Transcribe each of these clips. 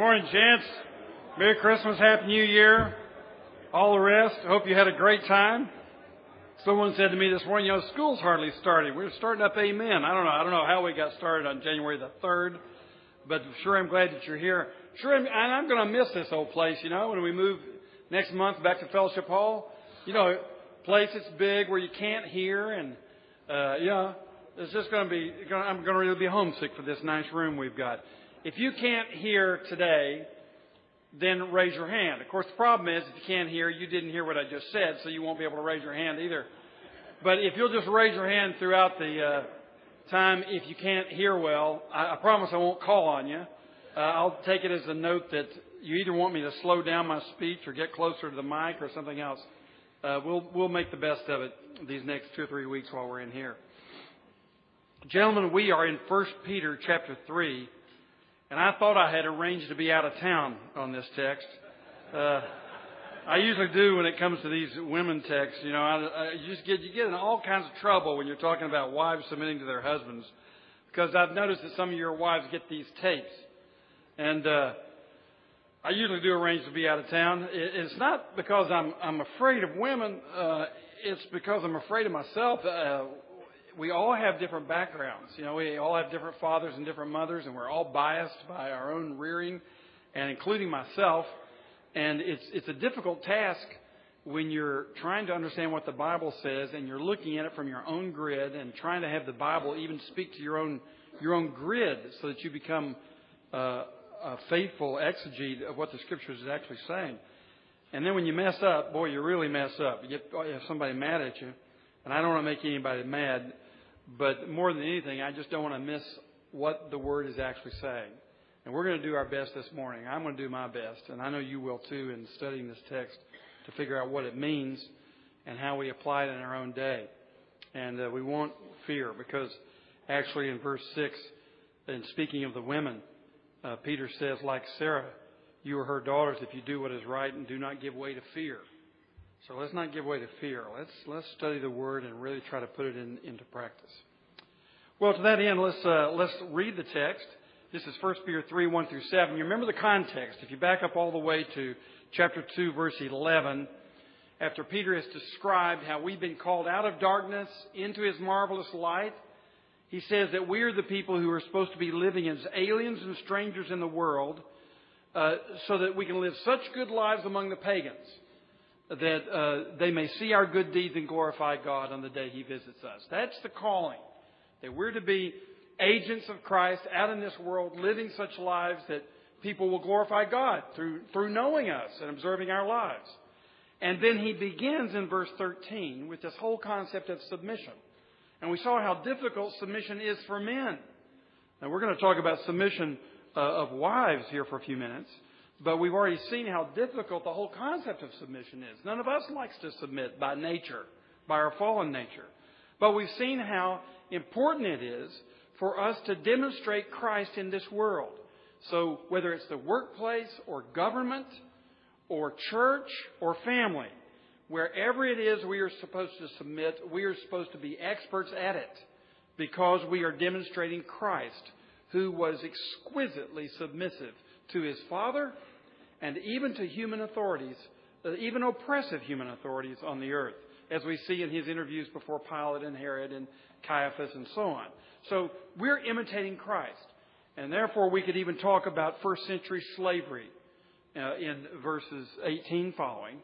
morning, gents. Merry Christmas, Happy New Year, all the rest. Hope you had a great time. Someone said to me this morning, you know, school's hardly started. We're starting up Amen. I don't know. I don't know how we got started on January the 3rd, but sure I'm glad that you're here. Sure, I'm, and I'm going to miss this old place, you know, when we move next month back to Fellowship Hall. You know, place that's big where you can't hear and, uh, yeah, it's just going to be, I'm going to really be homesick for this nice room we've got. If you can't hear today, then raise your hand. Of course, the problem is if you can't hear, you didn't hear what I just said, so you won't be able to raise your hand either. But if you'll just raise your hand throughout the uh, time, if you can't hear well, I, I promise I won't call on you. Uh, I'll take it as a note that you either want me to slow down my speech or get closer to the mic or something else. Uh, we'll we'll make the best of it these next two or three weeks while we're in here. Gentlemen, we are in 1 Peter chapter 3 and I thought I had arranged to be out of town on this text. Uh, I usually do when it comes to these women texts. You know, I, I just get you get in all kinds of trouble when you're talking about wives submitting to their husbands, because I've noticed that some of your wives get these tapes, and uh, I usually do arrange to be out of town. It, it's not because I'm I'm afraid of women. Uh, it's because I'm afraid of myself. Uh, we all have different backgrounds. You know, we all have different fathers and different mothers, and we're all biased by our own rearing, and including myself. And it's it's a difficult task when you're trying to understand what the Bible says, and you're looking at it from your own grid, and trying to have the Bible even speak to your own your own grid, so that you become uh, a faithful exegete of what the Scriptures is actually saying. And then when you mess up, boy, you really mess up. You get have somebody mad at you, and I don't want to make anybody mad. But more than anything, I just don't want to miss what the Word is actually saying. And we're going to do our best this morning. I'm going to do my best, and I know you will too in studying this text to figure out what it means and how we apply it in our own day. And uh, we won't fear because actually in verse 6, in speaking of the women, uh, Peter says, like Sarah, you are her daughters if you do what is right and do not give way to fear. So let's not give way to fear. Let's let's study the word and really try to put it in, into practice. Well, to that end, let's uh, let's read the text. This is 1 Peter 3, 1 through 7. You remember the context. If you back up all the way to chapter 2, verse 11, after Peter has described how we've been called out of darkness into his marvelous light, he says that we are the people who are supposed to be living as aliens and strangers in the world uh, so that we can live such good lives among the pagans that uh, they may see our good deeds and glorify God on the day He visits us. That's the calling. That we're to be agents of Christ out in this world, living such lives that people will glorify God through, through knowing us and observing our lives. And then he begins in verse 13 with this whole concept of submission. And we saw how difficult submission is for men. Now we're going to talk about submission uh, of wives here for a few minutes. But we've already seen how difficult the whole concept of submission is. None of us likes to submit by nature, by our fallen nature. But we've seen how important it is for us to demonstrate Christ in this world. So whether it's the workplace or government or church or family, wherever it is we are supposed to submit, we are supposed to be experts at it because we are demonstrating Christ who was exquisitely submissive to his Father and even to human authorities, uh, even oppressive human authorities on the earth, as we see in his interviews before Pilate and Herod and Caiaphas and so on. So we're imitating Christ. And therefore, we could even talk about first century slavery uh, in verses 18 following.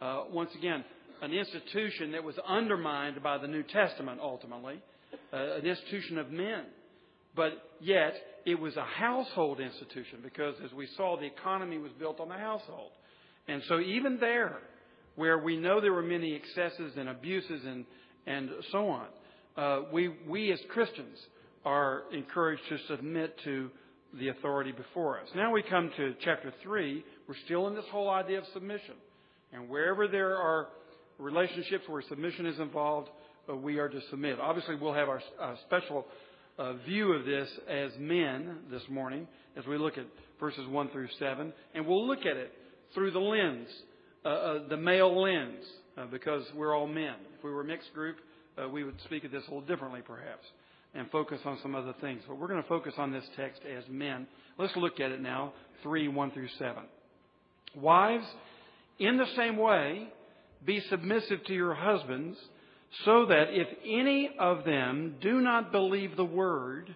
Uh, once again, an institution that was undermined by the New Testament ultimately, uh, an institution of men. But yet, it was a household institution because, as we saw, the economy was built on the household. And so, even there, where we know there were many excesses and abuses and, and so on, uh, we, we as Christians are encouraged to submit to the authority before us. Now we come to chapter 3. We're still in this whole idea of submission. And wherever there are relationships where submission is involved, uh, we are to submit. Obviously, we'll have our uh, special uh, view of this as men this morning as we look at verses 1 through 7. And we'll look at it through the lens, uh, uh, the male lens, uh, because we're all men. If we were a mixed group, uh, we would speak of this a little differently, perhaps. and focus on some other things. But we're going to focus on this text as men. Let's look at it now 3 1 through 7. Wives, in the same way, be submissive to your husbands, so that if any of them do not believe the word,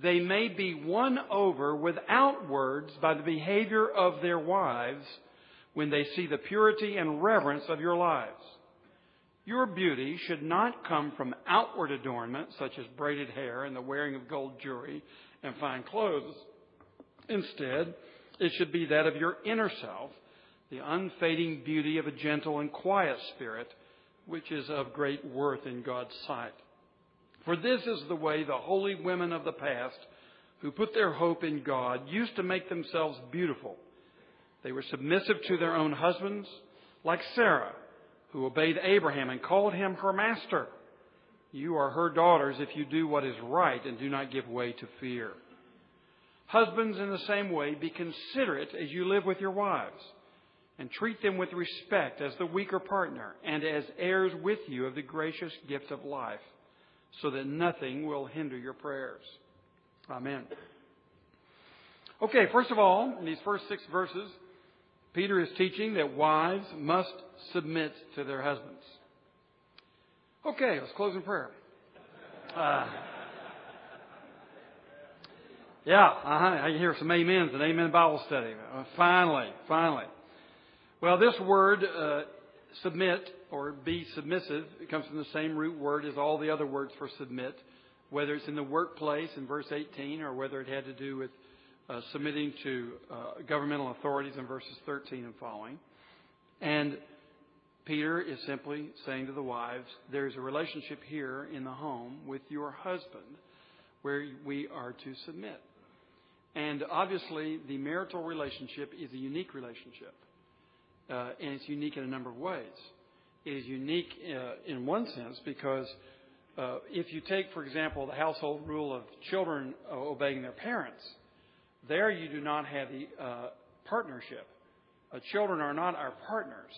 they may be won over without words by the behavior of their wives when they see the purity and reverence of your lives. Your beauty should not come from outward adornment, such as braided hair and the wearing of gold jewelry and fine clothes. Instead, it should be that of your inner self, the unfading beauty of a gentle and quiet spirit, which is of great worth in God's sight. For this is the way the holy women of the past, who put their hope in God, used to make themselves beautiful. They were submissive to their own husbands, like Sarah, who obeyed Abraham and called him her master. You are her daughters if you do what is right and do not give way to fear. Husbands, in the same way, be considerate as you live with your wives, and treat them with respect as the weaker partner and as heirs with you of the gracious gift of life so that nothing will hinder your prayers. Amen. Okay, first of all, in these first six verses, Peter is teaching that wives must submit to their husbands. Okay, let's close in prayer. Uh, yeah, uh-huh, I hear some amens and amen Bible study. Uh, finally, finally. Well, this word, uh, submit, or be submissive, it comes from the same root word as all the other words for submit, whether it's in the workplace in verse 18 or whether it had to do with uh, submitting to uh, governmental authorities in verses 13 and following. And Peter is simply saying to the wives, there's a relationship here in the home with your husband where we are to submit. And obviously, the marital relationship is a unique relationship. Uh, and it's unique in a number of ways It is unique uh, in one sense because uh, if you take, for example, the household rule of children obeying their parents, there you do not have the uh, partnership. Uh, children are not our partners.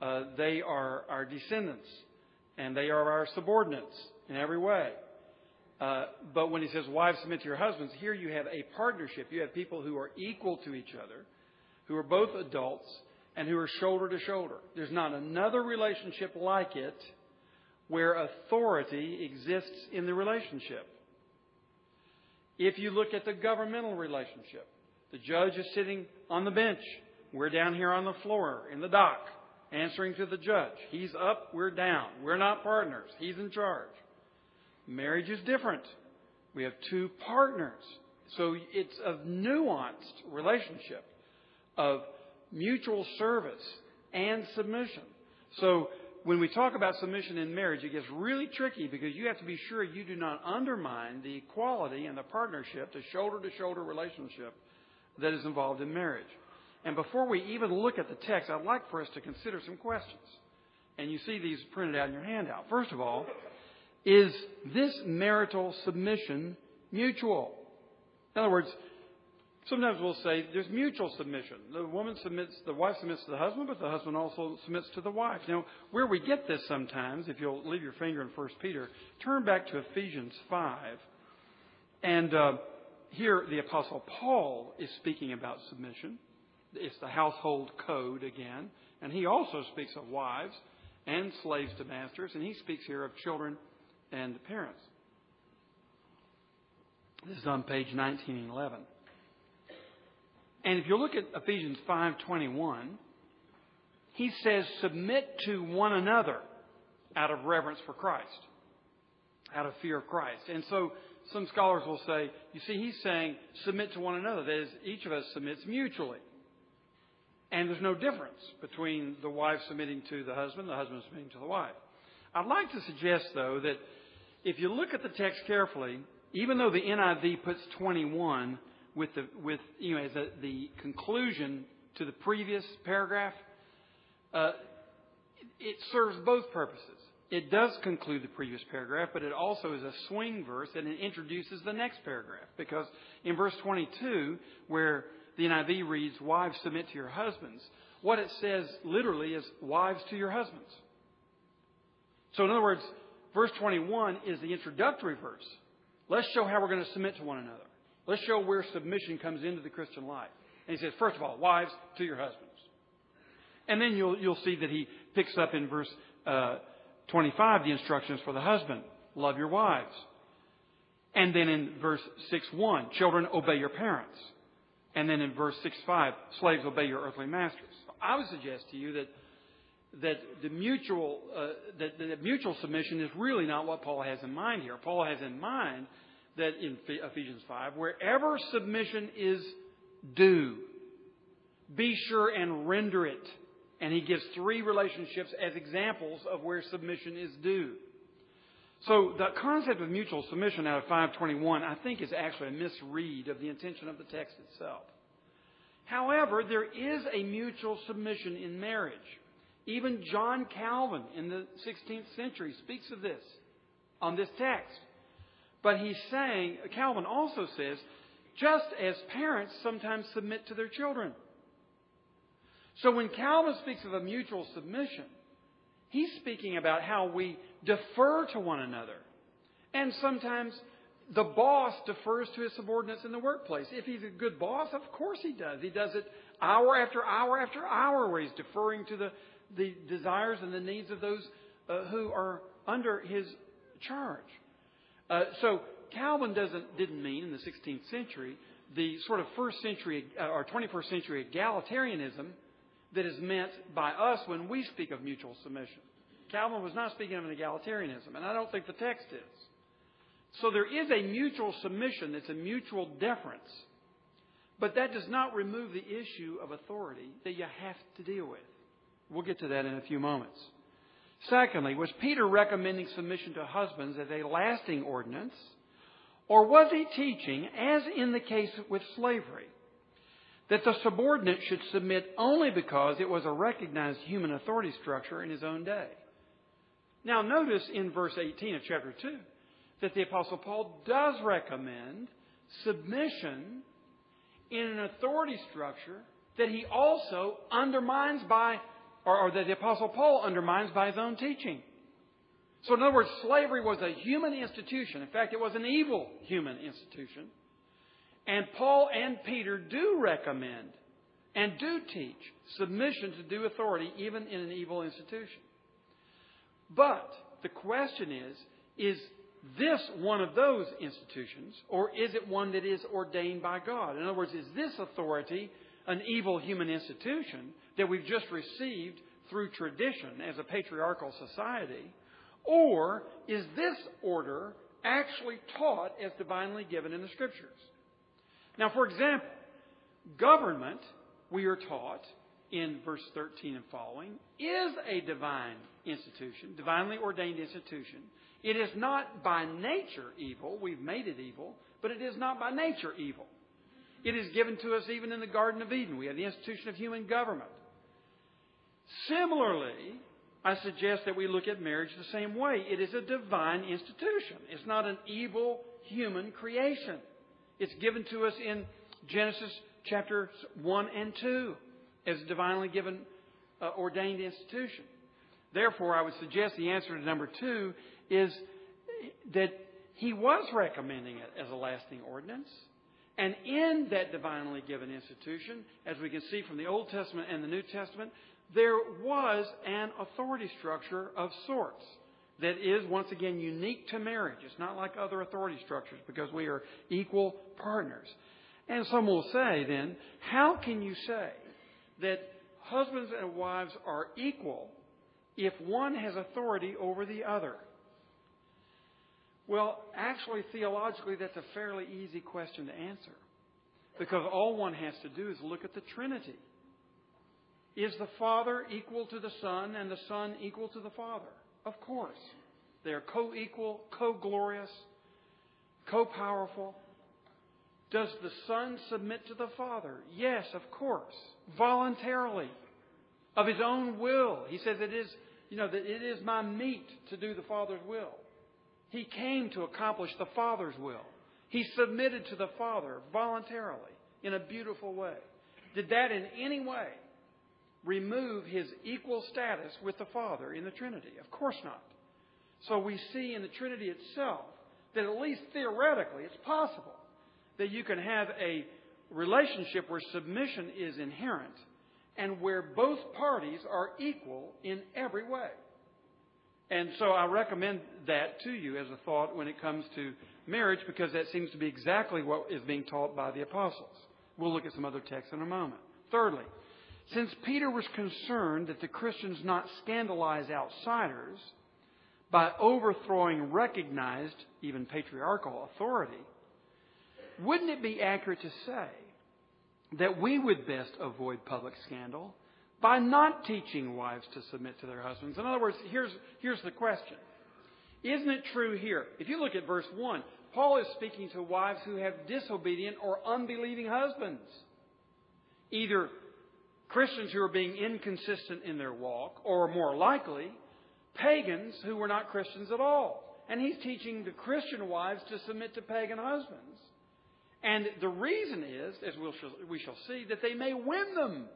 Uh, they are our descendants, and they are our subordinates in every way. Uh, but when he says, wives submit to your husbands, here you have a partnership. You have people who are equal to each other, who are both adults, and who are shoulder to shoulder. There's not another relationship like it where authority exists in the relationship. If you look at the governmental relationship, the judge is sitting on the bench. We're down here on the floor in the dock answering to the judge. He's up, we're down. We're not partners. He's in charge. Marriage is different. We have two partners. So it's a nuanced relationship of mutual service, and submission. So when we talk about submission in marriage, it gets really tricky because you have to be sure you do not undermine the equality and the partnership, the shoulder to shoulder relationship that is involved in marriage. And before we even look at the text, I'd like for us to consider some questions. And you see these printed out in your handout. First of all, is this marital submission mutual? In other words, Sometimes we'll say there's mutual submission. The woman submits, the wife submits to the husband, but the husband also submits to the wife. Now, where we get this sometimes, if you'll leave your finger in 1 Peter, turn back to Ephesians 5. And uh, here the Apostle Paul is speaking about submission. It's the household code again. And he also speaks of wives and slaves to masters, and he speaks here of children and parents. This is on page 19 and 11. And if you look at Ephesians 5:21, he says submit to one another out of reverence for Christ, out of fear of Christ. And so some scholars will say, you see, he's saying submit to one another. That is, each of us submits mutually. And there's no difference between the wife submitting to the husband, the husband submitting to the wife. I'd like to suggest, though, that if you look at the text carefully, even though the NIV puts 21, with the with you know as a, the conclusion to the previous paragraph, uh, it serves both purposes. It does conclude the previous paragraph, but it also is a swing verse and it introduces the next paragraph. Because in verse 22, where the NIV reads, Wives submit to your husbands, what it says literally is, Wives to your husbands. So, in other words, verse 21 is the introductory verse Let's show how we're going to submit to one another. Let's show where submission comes into the Christian life. And he says, first of all, wives to your husbands. And then you'll, you'll see that he picks up in verse uh, 25 the instructions for the husband. Love your wives. And then in verse 6 1, children, obey your parents. And then in verse 6 5, slaves, obey your earthly masters. I would suggest to you that that the mutual uh, that, that mutual submission is really not what Paul has in mind here. Paul has in mind that in Ephesians 5, wherever submission is due, be sure and render it. And he gives three relationships as examples of where submission is due. So the concept of mutual submission out of 521, I think, is actually a misread of the intention of the text itself. However, there is a mutual submission in marriage. Even John Calvin in the 16th century speaks of this on this text. But he's saying, Calvin also says, just as parents sometimes submit to their children. So when Calvin speaks of a mutual submission, he's speaking about how we defer to one another. And sometimes the boss defers to his subordinates in the workplace. If he's a good boss, of course he does. He does it hour after hour after hour where he's deferring to the, the desires and the needs of those uh, who are under his charge. Uh, so Calvin doesn't didn't mean in the 16th century the sort of first century uh, or 21st century egalitarianism that is meant by us when we speak of mutual submission. Calvin was not speaking of an egalitarianism, and I don't think the text is. So there is a mutual submission that's a mutual deference, but that does not remove the issue of authority that you have to deal with. We'll get to that in a few moments. Secondly, was Peter recommending submission to husbands as a lasting ordinance, or was he teaching, as in the case with slavery, that the subordinate should submit only because it was a recognized human authority structure in his own day? Now, notice in verse 18 of chapter 2 that the Apostle Paul does recommend submission in an authority structure that he also undermines by or, or that the Apostle Paul undermines by his own teaching. So, in other words, slavery was a human institution. In fact, it was an evil human institution. And Paul and Peter do recommend and do teach submission to due authority, even in an evil institution. But the question is is this one of those institutions, or is it one that is ordained by God? In other words, is this authority an evil human institution that we've just received through tradition as a patriarchal society? Or is this order actually taught as divinely given in the Scriptures? Now, for example, government, we are taught in verse 13 and following, is a divine institution, divinely ordained institution. It is not by nature evil. We've made it evil, but it is not by nature evil. It is given to us even in the Garden of Eden. We have the institution of human government. Similarly, I suggest that we look at marriage the same way. It is a divine institution. It's not an evil human creation. It's given to us in Genesis chapters 1 and 2 as a divinely given, uh, ordained institution. Therefore, I would suggest the answer to number two is that he was recommending it as a lasting ordinance. And in that divinely given institution, as we can see from the Old Testament and the New Testament, there was an authority structure of sorts that is, once again, unique to marriage. It's not like other authority structures because we are equal partners. And some will say then, how can you say that husbands and wives are equal if one has authority over the other? Well, actually, theologically, that's a fairly easy question to answer. Because all one has to do is look at the Trinity. Is the Father equal to the Son and the Son equal to the Father? Of course. They are co equal, co glorious, co powerful. Does the Son submit to the Father? Yes, of course. Voluntarily. Of his own will. He says it is, you know, that it is my meat to do the Father's will. He came to accomplish the Father's will. He submitted to the Father voluntarily in a beautiful way. Did that in any way remove his equal status with the Father in the Trinity? Of course not. So we see in the Trinity itself that at least theoretically it's possible that you can have a relationship where submission is inherent and where both parties are equal in every way. And so I recommend that to you as a thought when it comes to marriage because that seems to be exactly what is being taught by the apostles. We'll look at some other texts in a moment. Thirdly, since Peter was concerned that the Christians not scandalize outsiders by overthrowing recognized, even patriarchal authority, wouldn't it be accurate to say that we would best avoid public scandal by not teaching wives to submit to their husbands? In other words, here's, here's the question. Isn't it true here? If you look at verse 1, Paul is speaking to wives who have disobedient or unbelieving husbands. Either Christians who are being inconsistent in their walk, or more likely, pagans who were not Christians at all. And he's teaching the Christian wives to submit to pagan husbands. And the reason is, as we'll, we shall see, that they may win them.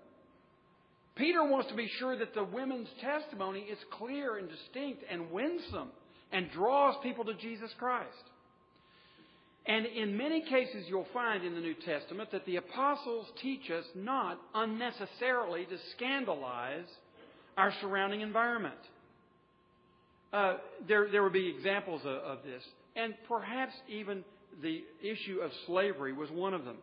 Peter wants to be sure that the women's testimony is clear and distinct and winsome and draws people to Jesus Christ. And in many cases, you'll find in the New Testament that the apostles teach us not unnecessarily to scandalize our surrounding environment. Uh, there, there would be examples of, of this, and perhaps even the issue of slavery was one of them.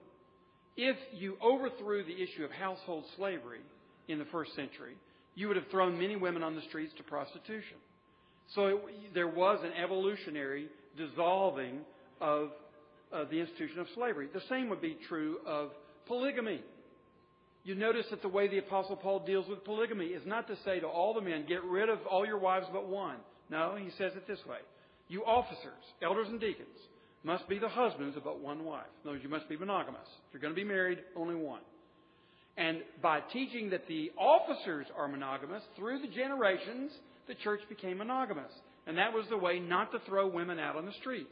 If you overthrew the issue of household slavery in the first century, you would have thrown many women on the streets to prostitution. So it, there was an evolutionary dissolving of uh, the institution of slavery. The same would be true of polygamy. You notice that the way the Apostle Paul deals with polygamy is not to say to all the men, get rid of all your wives but one. No, he says it this way. You officers, elders and deacons, must be the husbands of but one wife. Words, you must be monogamous. If you're going to be married, only one. And by teaching that the officers are monogamous, through the generations, the church became monogamous. And that was the way not to throw women out on the street.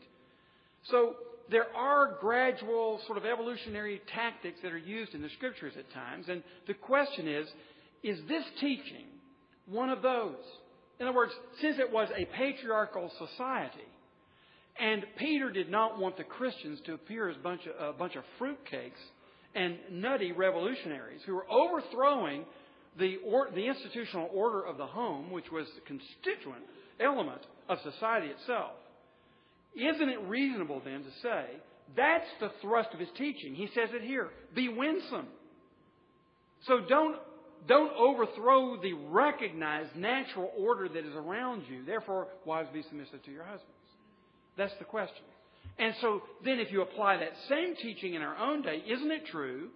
So there are gradual sort of evolutionary tactics that are used in the scriptures at times. And the question is, is this teaching one of those? In other words, since it was a patriarchal society, and Peter did not want the Christians to appear as a bunch of, a bunch of fruitcakes and nutty revolutionaries who were overthrowing the, or, the institutional order of the home, which was the constituent element of society itself. Isn't it reasonable then to say that's the thrust of his teaching? He says it here be winsome. So don't, don't overthrow the recognized natural order that is around you. Therefore, wives be submissive to your husbands. That's the question. And so then if you apply that same teaching in our own day, isn't it true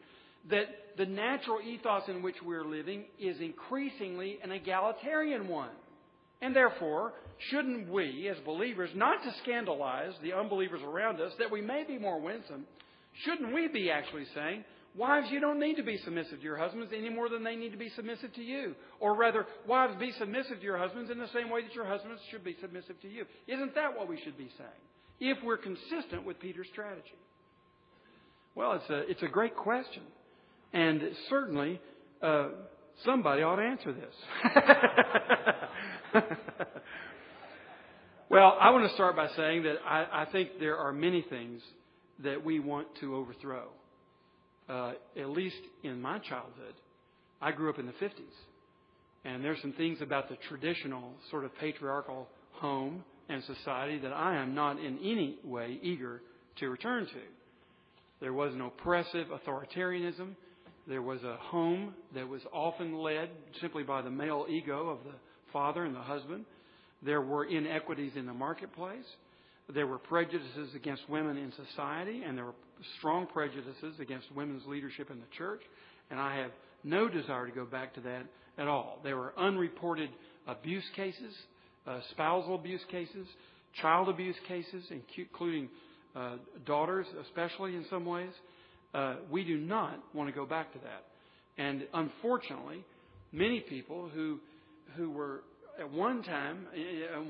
that the natural ethos in which we're living is increasingly an egalitarian one? And therefore, shouldn't we, as believers, not to scandalize the unbelievers around us, that we may be more winsome, shouldn't we be actually saying, Wives, you don't need to be submissive to your husbands any more than they need to be submissive to you. Or rather, wives, be submissive to your husbands in the same way that your husbands should be submissive to you. Isn't that what we should be saying? If we're consistent with Peter's strategy. Well, it's a, it's a great question. And certainly, uh, somebody ought to answer this. well, I want to start by saying that I, I think there are many things that we want to overthrow uh, at least in my childhood, I grew up in the 50s. And there's some things about the traditional sort of patriarchal home and society that I am not in any way eager to return to. There was an oppressive authoritarianism. There was a home that was often led simply by the male ego of the father and the husband. There were inequities in the marketplace. There were prejudices against women in society, and there were strong prejudices against women's leadership in the church. And I have no desire to go back to that at all. There were unreported abuse cases, uh, spousal abuse cases, child abuse cases, including uh, daughters, especially in some ways. Uh, we do not want to go back to that. And unfortunately, many people who who were at one time,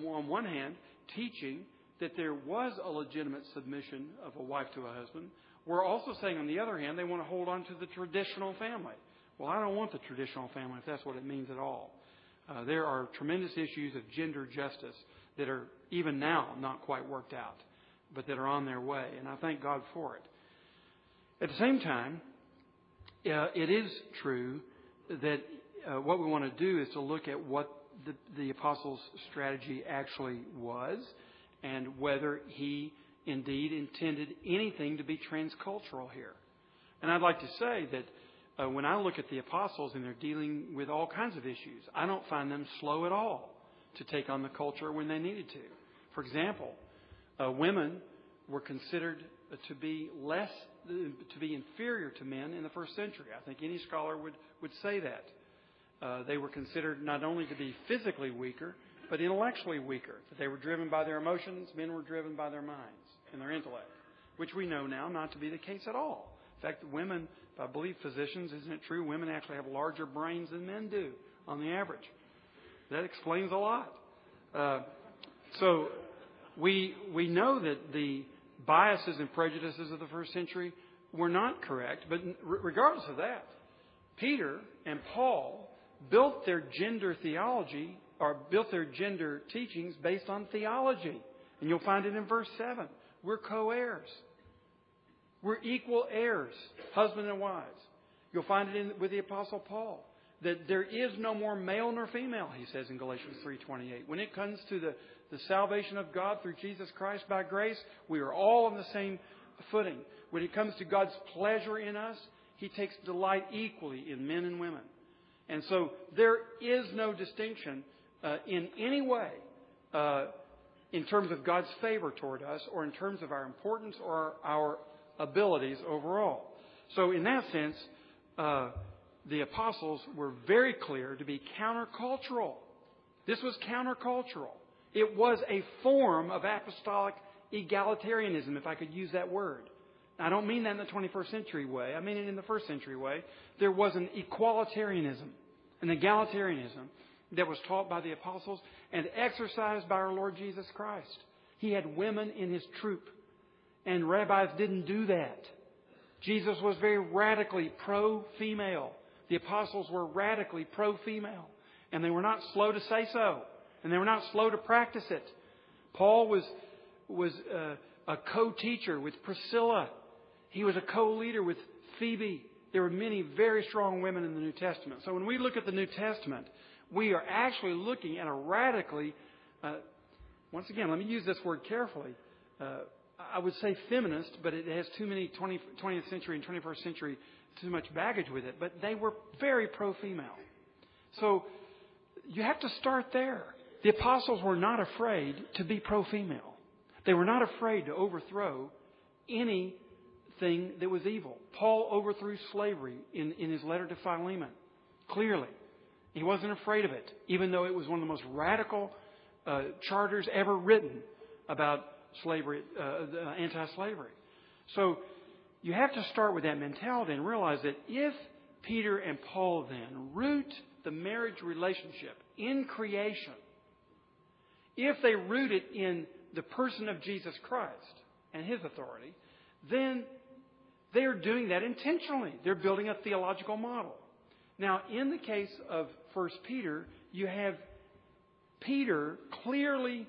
on one hand, teaching that there was a legitimate submission of a wife to a husband. We're also saying, on the other hand, they want to hold on to the traditional family. Well, I don't want the traditional family if that's what it means at all. Uh, there are tremendous issues of gender justice that are even now not quite worked out. but that are on their way. And I thank God for it. At the same time, uh, it is true that uh, what we want to do is to look at what the, the apostles' strategy actually was and whether he indeed intended anything to be transcultural here. And I'd like to say that uh, when I look at the apostles and they're dealing with all kinds of issues, I don't find them slow at all to take on the culture when they needed to. For example, uh, women were considered to be less, to be inferior to men in the first century. I think any scholar would, would say that. Uh, they were considered not only to be physically weaker, but intellectually weaker. That they were driven by their emotions, men were driven by their minds and their intellect, which we know now not to be the case at all. In fact, women, I believe physicians, isn't it true? Women actually have larger brains than men do on the average. That explains a lot. Uh, so we we know that the biases and prejudices of the first century were not correct, but regardless of that, Peter and Paul built their gender theology or built their gender teachings based on theology. And you'll find it in verse 7. We're co heirs. We're equal heirs, husband and wives. You'll find it in, with the Apostle Paul that there is no more male nor female, he says in Galatians 3.28. When it comes to the, the salvation of God through Jesus Christ by grace, we are all on the same footing. When it comes to God's pleasure in us, he takes delight equally in men and women. And so there is no distinction uh, in any way uh, in terms of God's favor toward us or in terms of our importance or our abilities overall. So, in that sense, uh, the apostles were very clear to be countercultural. This was countercultural. It was a form of apostolic egalitarianism, if I could use that word. I don't mean that in the 21st century way. I mean it in the first century way. There was an equalitarianism an egalitarianism that was taught by the apostles and exercised by our Lord Jesus Christ. He had women in his troop, and rabbis didn't do that. Jesus was very radically pro female. The apostles were radically pro female, and they were not slow to say so, and they were not slow to practice it. Paul was, was uh, a co teacher with Priscilla, he was a co leader with Phoebe there were many very strong women in the New Testament. So when we look at the New Testament, we are actually looking at a radically, uh, once again, let me use this word carefully. Uh, I would say feminist, but it has too many 20, 20th century and 21st century, too much baggage with it. But they were very pro female. So you have to start there. The apostles were not afraid to be pro female, they were not afraid to overthrow anything that was evil. Paul overthrew slavery in, in his letter to Philemon. Clearly. He wasn't afraid of it, even though it was one of the most radical uh, charters ever written about slavery, uh, uh, anti-slavery. So you have to start with that mentality and realize that if Peter and Paul then root the marriage relationship in creation, if they root it in the person of Jesus Christ and his authority, then they are doing that intentionally. They're building a theological model. Now, in the case of 1 Peter, you have Peter clearly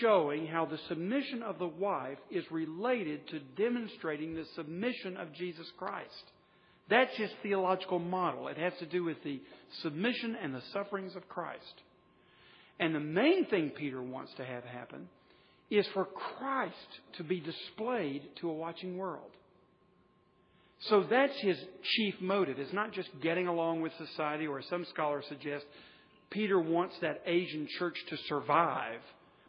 showing how the submission of the wife is related to demonstrating the submission of Jesus Christ. That's his theological model. It has to do with the submission and the sufferings of Christ. And the main thing Peter wants to have happen is for Christ to be displayed to a watching world. So that's his chief motive. It's not just getting along with society, or as some scholars suggest Peter wants that Asian church to survive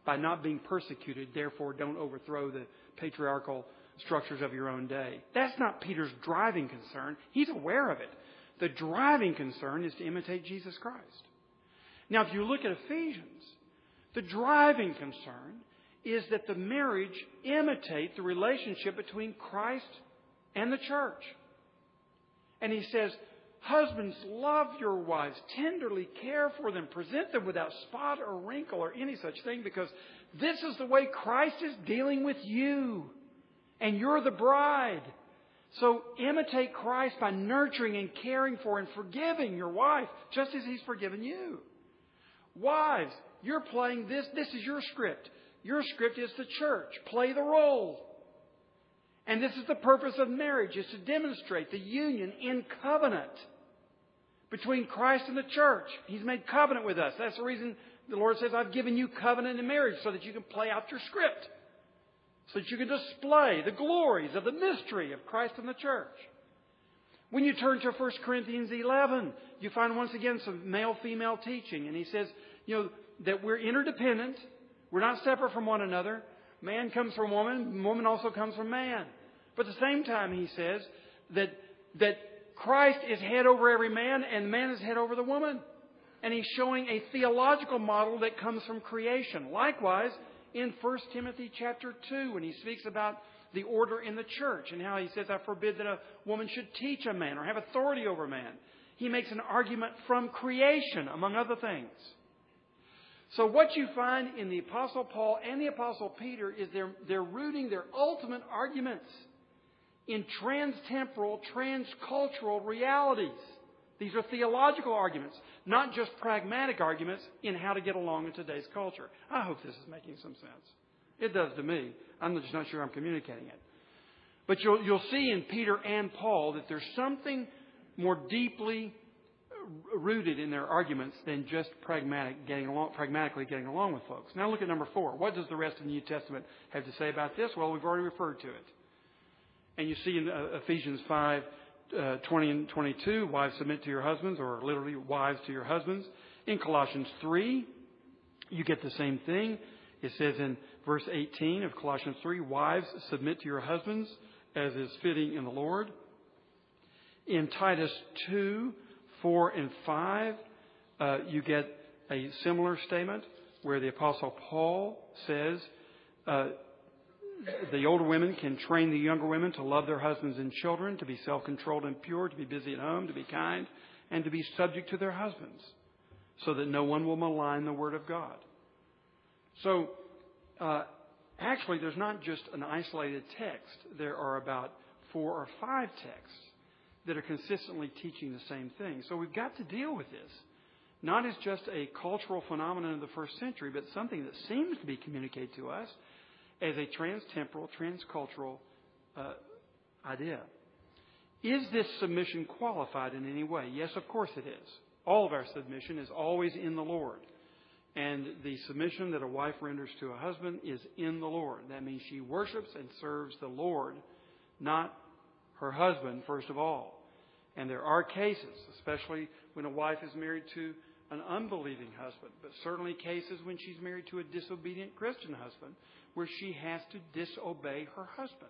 by not being persecuted, therefore, don't overthrow the patriarchal structures of your own day. That's not Peter's driving concern. He's aware of it. The driving concern is to imitate Jesus Christ. Now, if you look at Ephesians, the driving concern is that the marriage imitate the relationship between Christ and the church. And he says, Husbands, love your wives, tenderly care for them, present them without spot or wrinkle or any such thing, because this is the way Christ is dealing with you. And you're the bride. So imitate Christ by nurturing and caring for and forgiving your wife, just as he's forgiven you. Wives, you're playing this, this is your script. Your script is the church. Play the role. And this is the purpose of marriage, is to demonstrate the union in covenant between Christ and the church. He's made covenant with us. That's the reason the Lord says, I've given you covenant in marriage so that you can play out your script. So that you can display the glories of the mystery of Christ and the church. When you turn to 1 Corinthians 11, you find once again some male-female teaching. And he says, you know, that we're interdependent. We're not separate from one another. Man comes from woman, woman also comes from man. But at the same time, he says that, that Christ is head over every man and man is head over the woman. And he's showing a theological model that comes from creation. Likewise, in 1 Timothy chapter 2, when he speaks about the order in the church and how he says, I forbid that a woman should teach a man or have authority over a man. He makes an argument from creation, among other things. So what you find in the Apostle Paul and the Apostle Peter is they're, they're rooting their ultimate arguments in trans-temporal, trans-cultural realities. These are theological arguments, not just pragmatic arguments in how to get along in today's culture. I hope this is making some sense. It does to me. I'm just not sure I'm communicating it. But you'll, you'll see in Peter and Paul that there's something more deeply rooted in their arguments than just pragmatic getting along, pragmatically getting along with folks. Now look at number four. What does the rest of the New Testament have to say about this? Well, we've already referred to it. And you see in uh, Ephesians 5, uh, 20 and 22, wives submit to your husbands, or literally wives to your husbands. In Colossians 3, you get the same thing. It says in verse 18 of Colossians 3, wives submit to your husbands as is fitting in the Lord. In Titus 2, 4 and 5, uh, you get a similar statement where the Apostle Paul says, uh, the older women can train the younger women to love their husbands and children, to be self controlled and pure, to be busy at home, to be kind, and to be subject to their husbands, so that no one will malign the Word of God. So, uh, actually, there's not just an isolated text, there are about four or five texts that are consistently teaching the same thing. So we've got to deal with this. Not as just a cultural phenomenon of the first century, but something that seems to be communicated to us as a trans-temporal, transcultural uh, idea. Is this submission qualified in any way? Yes, of course it is. All of our submission is always in the Lord. And the submission that a wife renders to a husband is in the Lord. That means she worships and serves the Lord, not her husband, first of all. And there are cases, especially when a wife is married to an unbelieving husband, but certainly cases when she's married to a disobedient Christian husband, where she has to disobey her husband.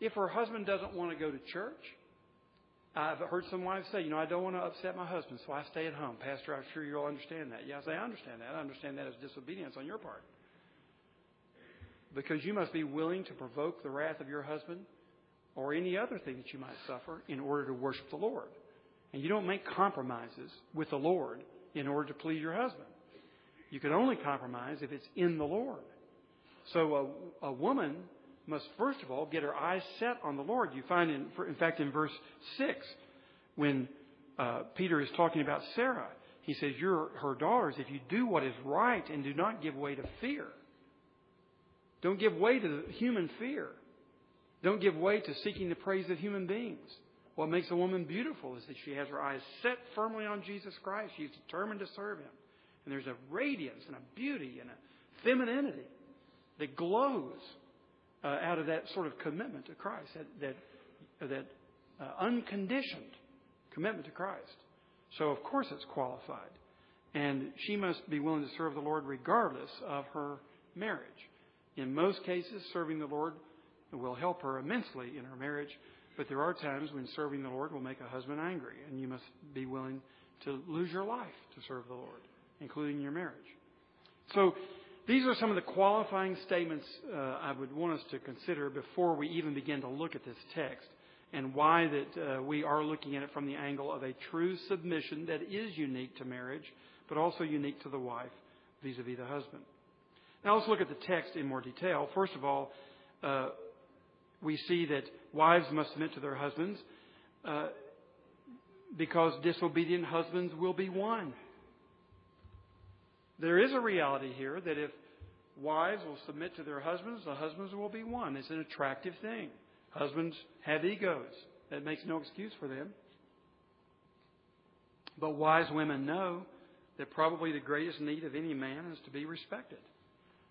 If her husband doesn't want to go to church, I've heard some wives say, you know, I don't want to upset my husband, so I stay at home. Pastor, I'm sure you'll understand that. Yeah, I say, I understand that. I understand that as disobedience on your part. Because you must be willing to provoke the wrath of your husband or any other thing that you might suffer in order to worship the Lord. And you don't make compromises with the Lord in order to please your husband. You can only compromise if it's in the Lord. So a, a woman must first of all get her eyes set on the Lord. You find, in, in fact, in verse 6, when uh, Peter is talking about Sarah, he says, You're her daughters if you do what is right and do not give way to fear. Don't give way to human fear. Don't give way to seeking the praise of human beings. What makes a woman beautiful is that she has her eyes set firmly on Jesus Christ. She's determined to serve Him. And there's a radiance and a beauty and a femininity that glows uh, out of that sort of commitment to Christ, that, that, that uh, unconditioned commitment to Christ. So, of course, it's qualified. And she must be willing to serve the Lord regardless of her marriage. In most cases, serving the Lord will help her immensely in her marriage, but there are times when serving the Lord will make a husband angry, and you must be willing to lose your life to serve the Lord including your marriage. So, these are some of the qualifying statements uh, I would want us to consider before we even begin to look at this text and why that uh, we are looking at it from the angle of a true submission that is unique to marriage, but also unique to the wife vis-a-vis the husband. Now let's look at the text in more detail. First of all, uh, we see that wives must submit to their husbands uh, because disobedient husbands will be won. There is a reality here that if wives will submit to their husbands, the husbands will be won. It's an attractive thing. Husbands have egos. That makes no excuse for them. But wise women know that probably the greatest need of any man is to be respected.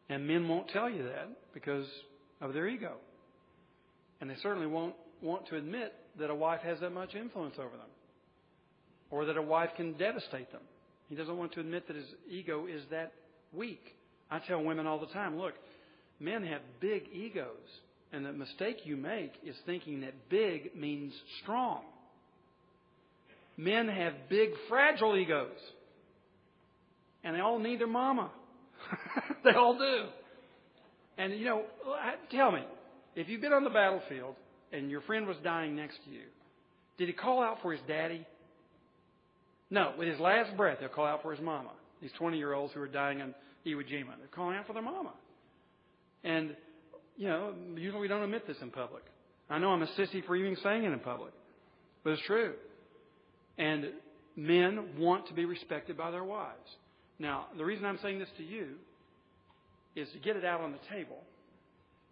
And men won't tell you that because of their ego. And they certainly won't want to admit that a wife has that much influence over them or that a wife can devastate them. He doesn't want to admit that his ego is that weak. I tell women all the time look, men have big egos. And the mistake you make is thinking that big means strong. Men have big, fragile egos. And they all need their mama. they all do. And, you know, tell me, if you've been on the battlefield and your friend was dying next to you, did he call out for his daddy? No. With his last breath, he'll call out for his mama. These 20 year olds who are dying in Iwo Jima, they're calling out for their mama. And, you know, usually we don't admit this in public. I know I'm a sissy for even saying it in public, but it's true. And men want to be respected by their wives. Now, the reason I'm saying this to you is to get it out on the table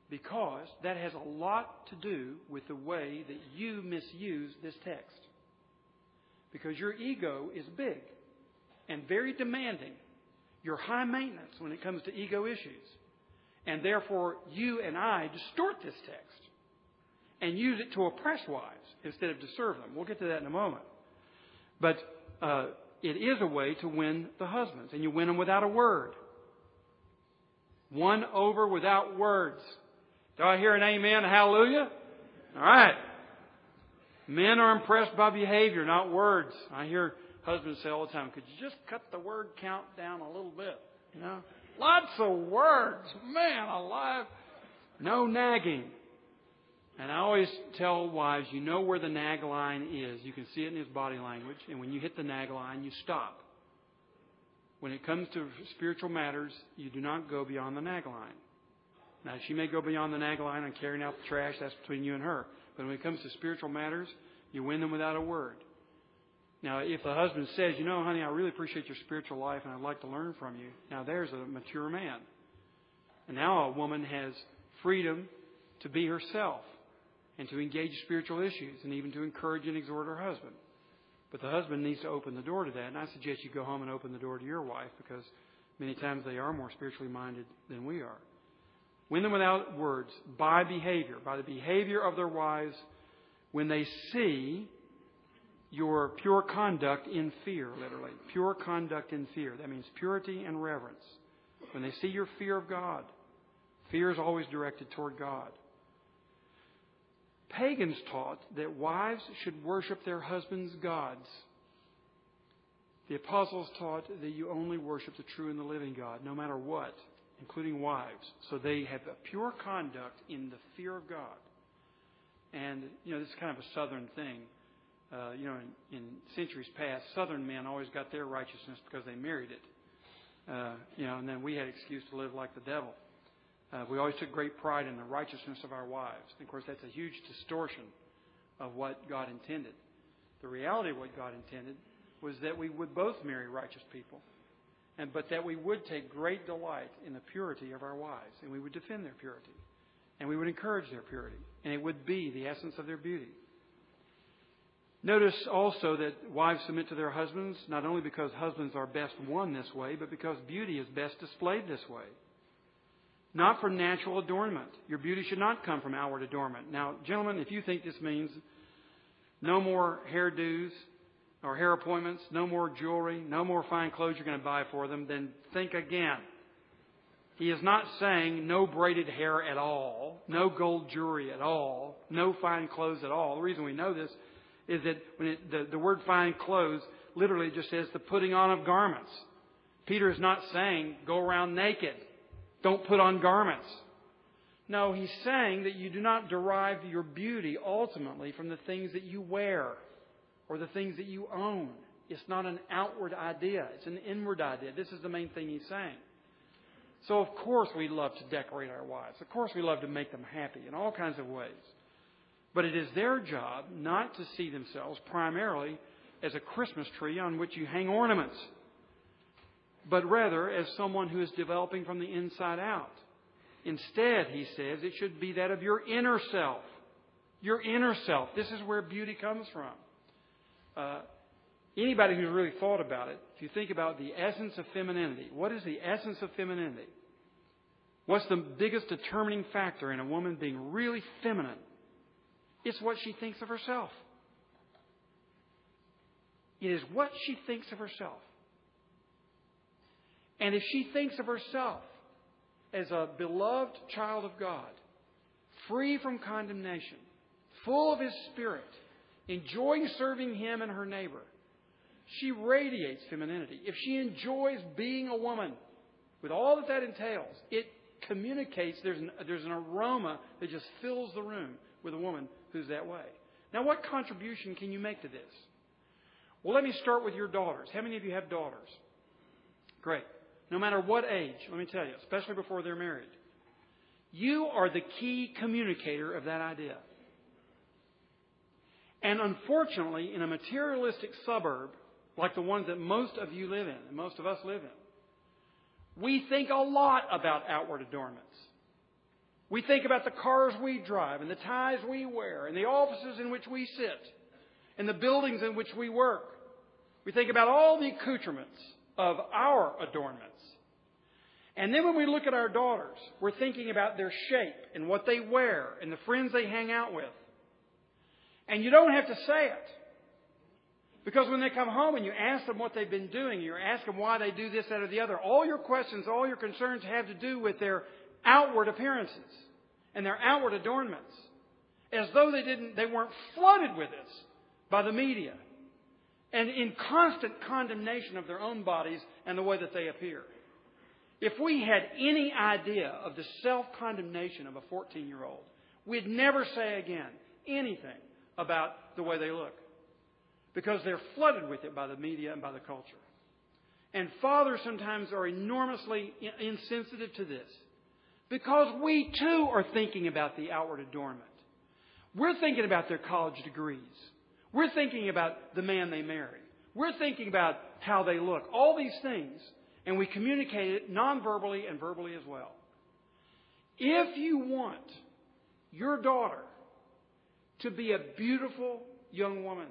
because that has a lot to do with the way that you misuse this text. Because your ego is big and very demanding. You're high maintenance when it comes to ego issues. And therefore, you and I distort this text and use it to oppress wives instead of to serve them. We'll get to that in a moment. But uh, it is a way to win the husbands, and you win them without a word. Won over without words. Do I hear an amen? Hallelujah? All right. Men are impressed by behavior, not words. I hear husbands say all the time, could you just cut the word count down a little bit? You know? Lots of words. Man alive. No nagging. And I always tell wives, you know where the nag line is. You can see it in his body language. And when you hit the nag line, you stop. When it comes to spiritual matters, you do not go beyond the nag line. Now, she may go beyond the nag line on carrying out the trash. That's between you and her. But when it comes to spiritual matters, you win them without a word. Now, if the husband says, you know, honey, I really appreciate your spiritual life and I'd like to learn from you. Now, there's a mature man. And now a woman has freedom to be herself and to engage spiritual issues and even to encourage and exhort her husband. But the husband needs to open the door to that. And I suggest you go home and open the door to your wife because many times they are more spiritually minded than we are. Win them without words, by behavior, by the behavior of their wives when they see your pure conduct in fear, literally. Pure conduct in fear. That means purity and reverence. When they see your fear of God, fear is always directed toward God. Pagans taught that wives should worship their husbands' gods. The apostles taught that you only worship the true and the living God, no matter what, including wives. So they have a pure conduct in the fear of God. And, you know, this is kind of a southern thing. Uh, you know, in, in centuries past, southern men always got their righteousness because they married it. Uh, you know, and then we had excuse to live like the devil. Uh, we always took great pride in the righteousness of our wives. And of course, that's a huge distortion of what God intended. The reality of what God intended was that we would both marry righteous people, and but that we would take great delight in the purity of our wives, and we would defend their purity, and we would encourage their purity, and it would be the essence of their beauty. Notice also that wives submit to their husbands not only because husbands are best won this way, but because beauty is best displayed this way not for natural adornment. Your beauty should not come from outward adornment. Now, gentlemen, if you think this means no more hairdos or hair appointments, no more jewelry, no more fine clothes you're going to buy for them, then think again. He is not saying no braided hair at all, no gold jewelry at all, no fine clothes at all. The reason we know this is that when it, the, the word fine clothes literally just says the putting on of garments. Peter is not saying go around naked. Don't put on garments. No, he's saying that you do not derive your beauty ultimately from the things that you wear or the things that you own. It's not an outward idea, it's an inward idea. This is the main thing he's saying. So, of course, we love to decorate our wives. Of course, we love to make them happy in all kinds of ways. But it is their job not to see themselves primarily as a Christmas tree on which you hang ornaments. but rather as someone who is developing from the inside out. Instead, he says, it should be that of your inner self. Your inner self. This is where beauty comes from. Uh, anybody who's really thought about it, if you think about the essence of femininity, what is the essence of femininity? What's the biggest determining factor in a woman being really feminine? It's what she thinks of herself. It is what she thinks of herself. And if she thinks of herself as a beloved child of God, free from condemnation, full of His Spirit, enjoying serving Him and her neighbor, she radiates femininity. If she enjoys being a woman, with all that that entails, it communicates, there's an, there's an aroma that just fills the room with a woman who's that way. Now, what contribution can you make to this? Well, let me start with your daughters. How many of you have daughters? Great. No matter what age, let me tell you, especially before they're married, you are the key communicator of that idea. And unfortunately, in a materialistic suburb like the ones that most of you live in, and most of us live in, we think a lot about outward adornments. We think about the cars we drive, and the ties we wear, and the offices in which we sit, and the buildings in which we work. We think about all the accoutrements of our adornments. And then when we look at our daughters, we're thinking about their shape and what they wear and the friends they hang out with. And you don't have to say it. Because when they come home and you ask them what they've been doing, you ask them why they do this, that, or the other, all your questions, all your concerns have to do with their outward appearances and their outward adornments. As though they didn't, they weren't flooded with this by the media and in constant condemnation of their own bodies and the way that they appear. If we had any idea of the self condemnation of a 14 year old, we'd never say again anything about the way they look because they're flooded with it by the media and by the culture. And fathers sometimes are enormously insensitive to this because we too are thinking about the outward adornment. We're thinking about their college degrees. We're thinking about the man they marry. We're thinking about how they look. All these things. And we communicate it non-verbally and verbally as well. If you want your daughter to be a beautiful young woman,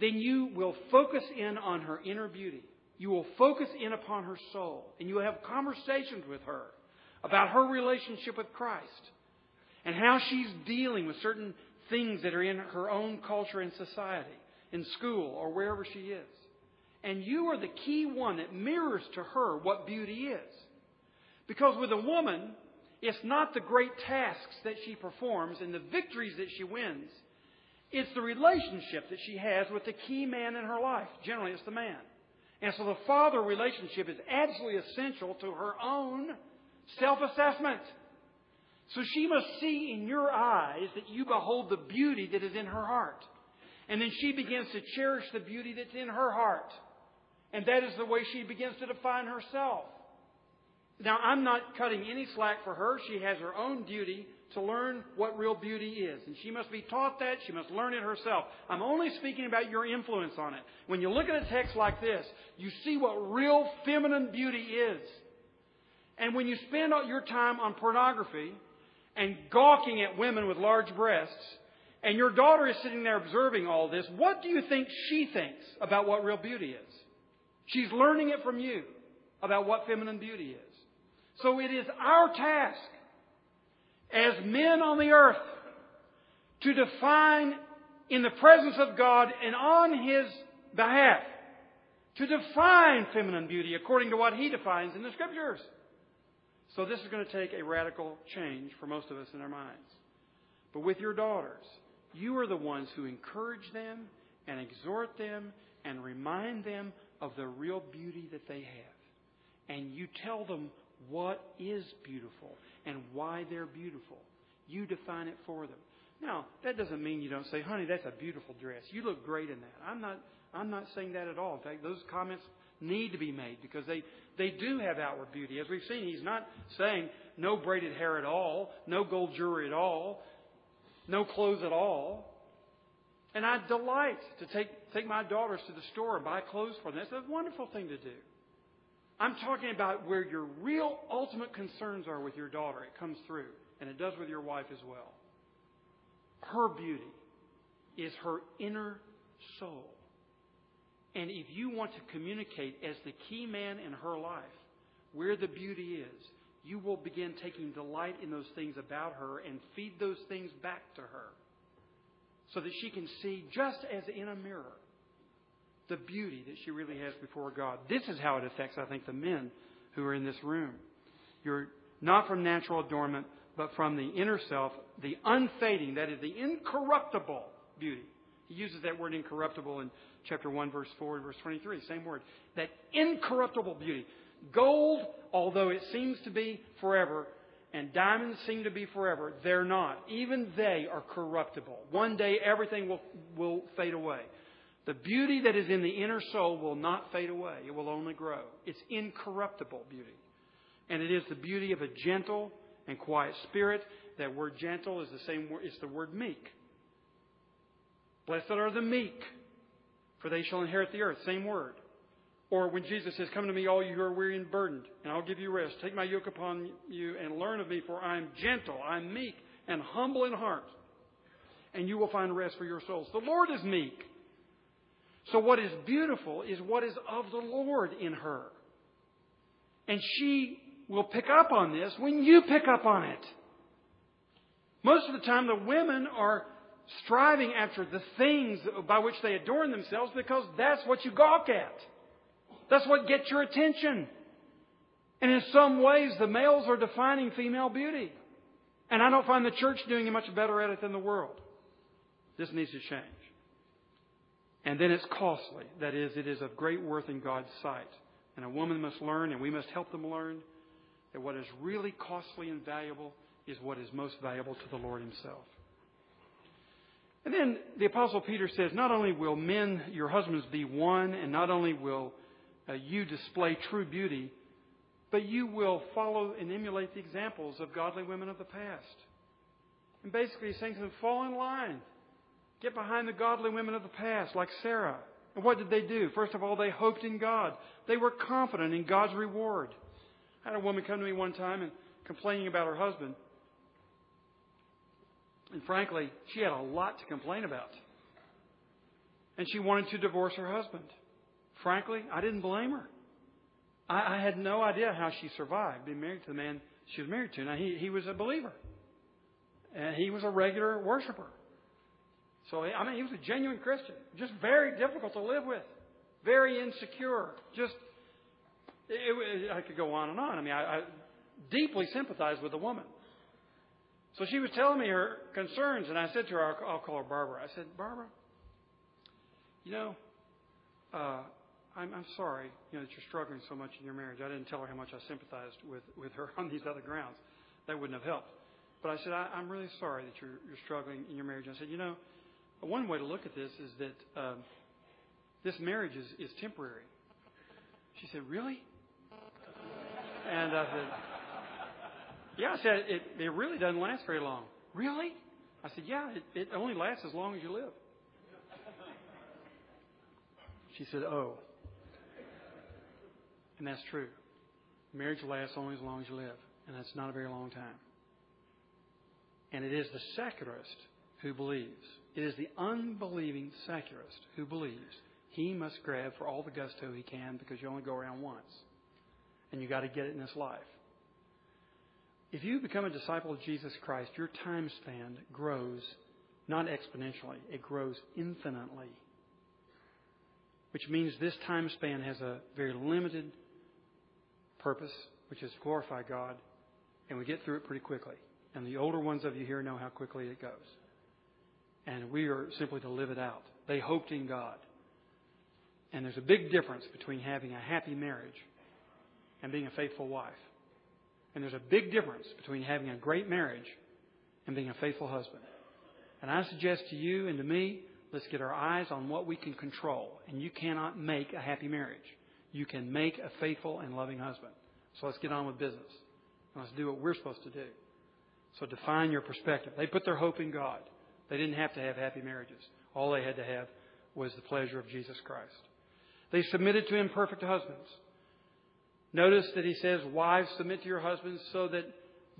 then you will focus in on her inner beauty. You will focus in upon her soul. And you will have conversations with her about her relationship with Christ and how she's dealing with certain things that are in her own culture and society, in school or wherever she is. And you are the key one that mirrors to her what beauty is. Because with a woman, it's not the great tasks that she performs and the victories that she wins. It's the relationship that she has with the key man in her life. Generally, it's the man. And so the father relationship is absolutely essential to her own self assessment. So she must see in your eyes that you behold the beauty that is in her heart. And then she begins to cherish the beauty that's in her heart. And that is the way she begins to define herself. Now, I'm not cutting any slack for her. She has her own duty to learn what real beauty is. And she must be taught that. She must learn it herself. I'm only speaking about your influence on it. When you look at a text like this, you see what real feminine beauty is. And when you spend all your time on pornography, and gawking at women with large breasts, and your daughter is sitting there observing all this, what do you think she thinks about what real beauty is? She's learning it from you about what feminine beauty is. So it is our task as men on the earth to define in the presence of God and on His behalf to define feminine beauty according to what He defines in the Scriptures. So this is going to take a radical change for most of us in our minds. But with your daughters, you are the ones who encourage them and exhort them and remind them of the real beauty that they have. And you tell them what is beautiful and why they're beautiful. You define it for them. Now, that doesn't mean you don't say, honey, that's a beautiful dress. You look great in that. I'm not, I'm not saying that at all. In fact, those comments need to be made because they, they do have outward beauty. As we've seen, he's not saying no braided hair at all, no gold jewelry at all, no clothes at all. And I delight to take, take my daughters to the store and buy clothes for them. That's a wonderful thing to do. I'm talking about where your real ultimate concerns are with your daughter. It comes through, and it does with your wife as well. Her beauty is her inner soul. And if you want to communicate as the key man in her life where the beauty is, you will begin taking delight in those things about her and feed those things back to her so that she can see, just as in a mirror, the beauty that she really has before God. This is how it affects, I think, the men who are in this room. You're not from natural adornment, but from the inner self, the unfading, that is, the incorruptible beauty. He uses that word incorruptible in chapter 1, verse 4 and verse 23. Same word. That incorruptible beauty. Gold, although it seems to be forever, and diamonds seem to be forever, they're not. Even they are corruptible. One day everything will, will fade away. The beauty that is in the inner soul will not fade away. It will only grow. It's incorruptible beauty. And it is the beauty of a gentle and quiet spirit. That word gentle is the same word, it's the word meek. Blessed are the meek, for they shall inherit the earth. Same word. Or when Jesus says, Come to me, all you who are weary and burdened, and I'll give you rest. Take my yoke upon you and learn of me, for I am gentle, I am meek, and humble in heart. And you will find rest for your souls. The Lord is meek. So what is beautiful is what is of the Lord in her. And she will pick up on this when you pick up on it. Most of the time, the women are striving after the things by which they adorn themselves because that's what you gawk at. That's what gets your attention. And in some ways, the males are defining female beauty. And I don't find the church doing much better at it than the world. This needs to change. And then it's costly. That is, it is of great worth in God's sight. And a woman must learn, and we must help them learn, that what is really costly and valuable is what is most valuable to the Lord Himself. And then the Apostle Peter says, not only will men, your husbands, be won, and not only will uh, you display true beauty, but you will follow and emulate the examples of godly women of the past. And basically, he's saying to them, fall in line. Get behind the godly women of the past, like Sarah. And what did they do? First of all, they hoped in God. They were confident in God's reward. I had a woman come to me one time and complaining about her husband. And frankly, she had a lot to complain about. And she wanted to divorce her husband. Frankly, I didn't blame her. I, I had no idea how she survived being married to the man she was married to. Now, he, he was a believer. And he was a regular worshiper. So, I mean, he was a genuine Christian. Just very difficult to live with. Very insecure. Just, it, it, I could go on and on. I mean, I, I deeply sympathized with the woman. So she was telling me her concerns, and I said to her, I'll, I'll call her Barbara. I said, Barbara, you know, uh, I'm, I'm sorry, you know, that you're struggling so much in your marriage. I didn't tell her how much I sympathized with, with her on these other grounds. That wouldn't have helped. But I said, I, I'm really sorry that you're, you're struggling in your marriage. I said, you know, one way to look at this is that um, this marriage is, is temporary. She said, really? And I said, yeah, I said, it, it really doesn't last very long. Really? I said, yeah, it, it only lasts as long as you live. She said, oh. And that's true. Marriage lasts only as long as you live, and that's not a very long time. And it is the secularist who believes, it is the unbelieving secularist who believes he must grab for all the gusto he can because you only go around once. And you got to get it in this life. If you become a disciple of Jesus Christ, your time span grows not exponentially, it grows infinitely. Which means this time span has a very limited purpose, which is to glorify God, and we get through it pretty quickly. And the older ones of you here know how quickly it goes. And we are simply to live it out. They hoped in God. And there's a big difference between having a happy marriage and being a faithful wife. And there's a big difference between having a great marriage and being a faithful husband. And I suggest to you and to me, let's get our eyes on what we can control. And you cannot make a happy marriage. You can make a faithful and loving husband. So let's get on with business. And let's do what we're supposed to do. So define your perspective. They put their hope in God. They didn't have to have happy marriages. All they had to have was the pleasure of Jesus Christ. They submitted to imperfect husbands. Notice that he says, Wives, submit to your husbands so that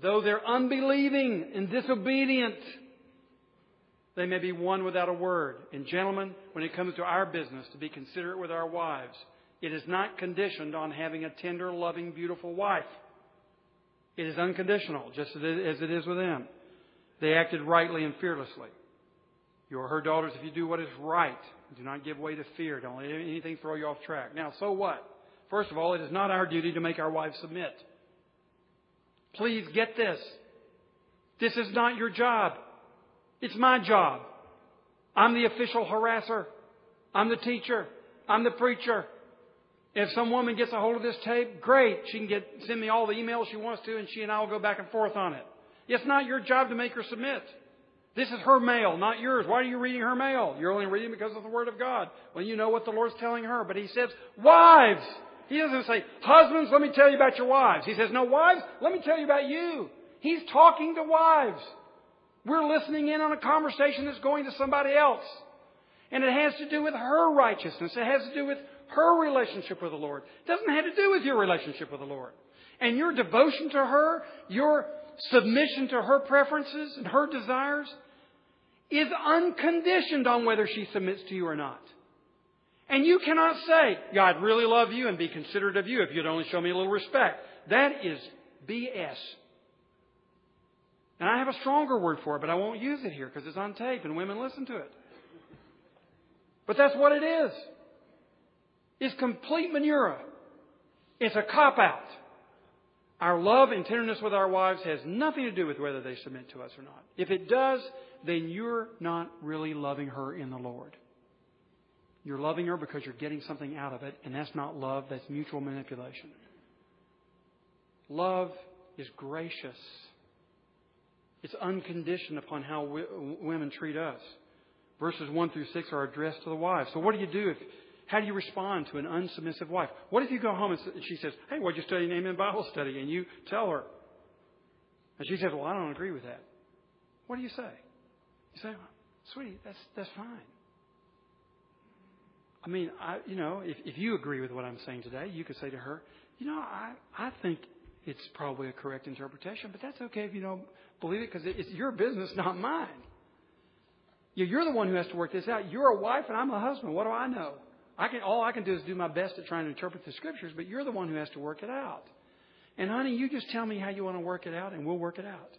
though they're unbelieving and disobedient, they may be won without a word. And gentlemen, when it comes to our business, to be considerate with our wives, it is not conditioned on having a tender, loving, beautiful wife. It is unconditional, just as it is with them. They acted rightly and fearlessly. You are her daughters if you do what is right. Do not give way to fear. Don't let anything throw you off track. Now, so what? First of all, it is not our duty to make our wives submit. Please get this. This is not your job. It's my job. I'm the official harasser. I'm the teacher. I'm the preacher. If some woman gets a hold of this tape, great. She can get, send me all the emails she wants to and she and I will go back and forth on it. It's not your job to make her submit. This is her mail, not yours. Why are you reading her mail? You're only reading because of the Word of God. Well, you know what the Lord's telling her. But He says, wives! He doesn't say, husbands, let me tell you about your wives. He says, no, wives, let me tell you about you. He's talking to wives. We're listening in on a conversation that's going to somebody else. And it has to do with her righteousness. It has to do with her relationship with the Lord. It doesn't have to do with your relationship with the Lord. And your devotion to her, your submission to her preferences and her desires is unconditioned on whether she submits to you or not. And you cannot say, God really love you and be considerate of you if you'd only show me a little respect. That is BS. And I have a stronger word for it, but I won't use it here because it's on tape and women listen to it. But that's what it is. It's complete manure. It's a cop out. Our love and tenderness with our wives has nothing to do with whether they submit to us or not. If it does, then you're not really loving her in the Lord. You're loving her because you're getting something out of it, and that's not love, that's mutual manipulation. Love is gracious. It's unconditioned upon how we, women treat us. Verses 1 through 6 are addressed to the wives. So what do you do if, how do you respond to an unsubmissive wife? What if you go home and she says, hey, what'd you study in Bible study? And you tell her. And she says, well, I don't agree with that. What do you say? You say, sweetie, that's, that's fine. I mean, I, you know, if, if you agree with what I'm saying today, you could say to her, you know, I, I think it's probably a correct interpretation, but that's okay if you don't believe it because it's your business, not mine. You're the one who has to work this out. You're a wife and I'm a husband. What do I know? I can, all I can do is do my best at trying to interpret the scriptures, but you're the one who has to work it out. And honey, you just tell me how you want to work it out and we'll work it out.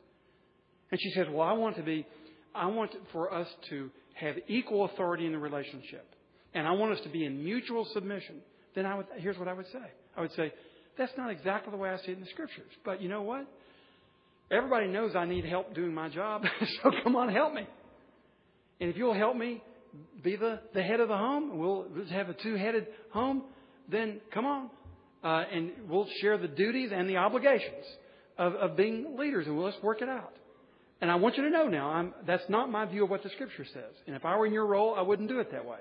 And she says, well, I want to be, I want for us to have equal authority in the relationship and I want us to be in mutual submission, then I would, here's what I would say. I would say, that's not exactly the way I see it in the scriptures. But you know what? Everybody knows I need help doing my job, so come on, help me. And if you'll help me be the, the head of the home, we'll have a two headed home, then come on. Uh, and we'll share the duties and the obligations of, of being leaders, and we'll, let's work it out. And I want you to know now, I'm, that's not my view of what the Scripture says. And if I were in your role, I wouldn't do it that way.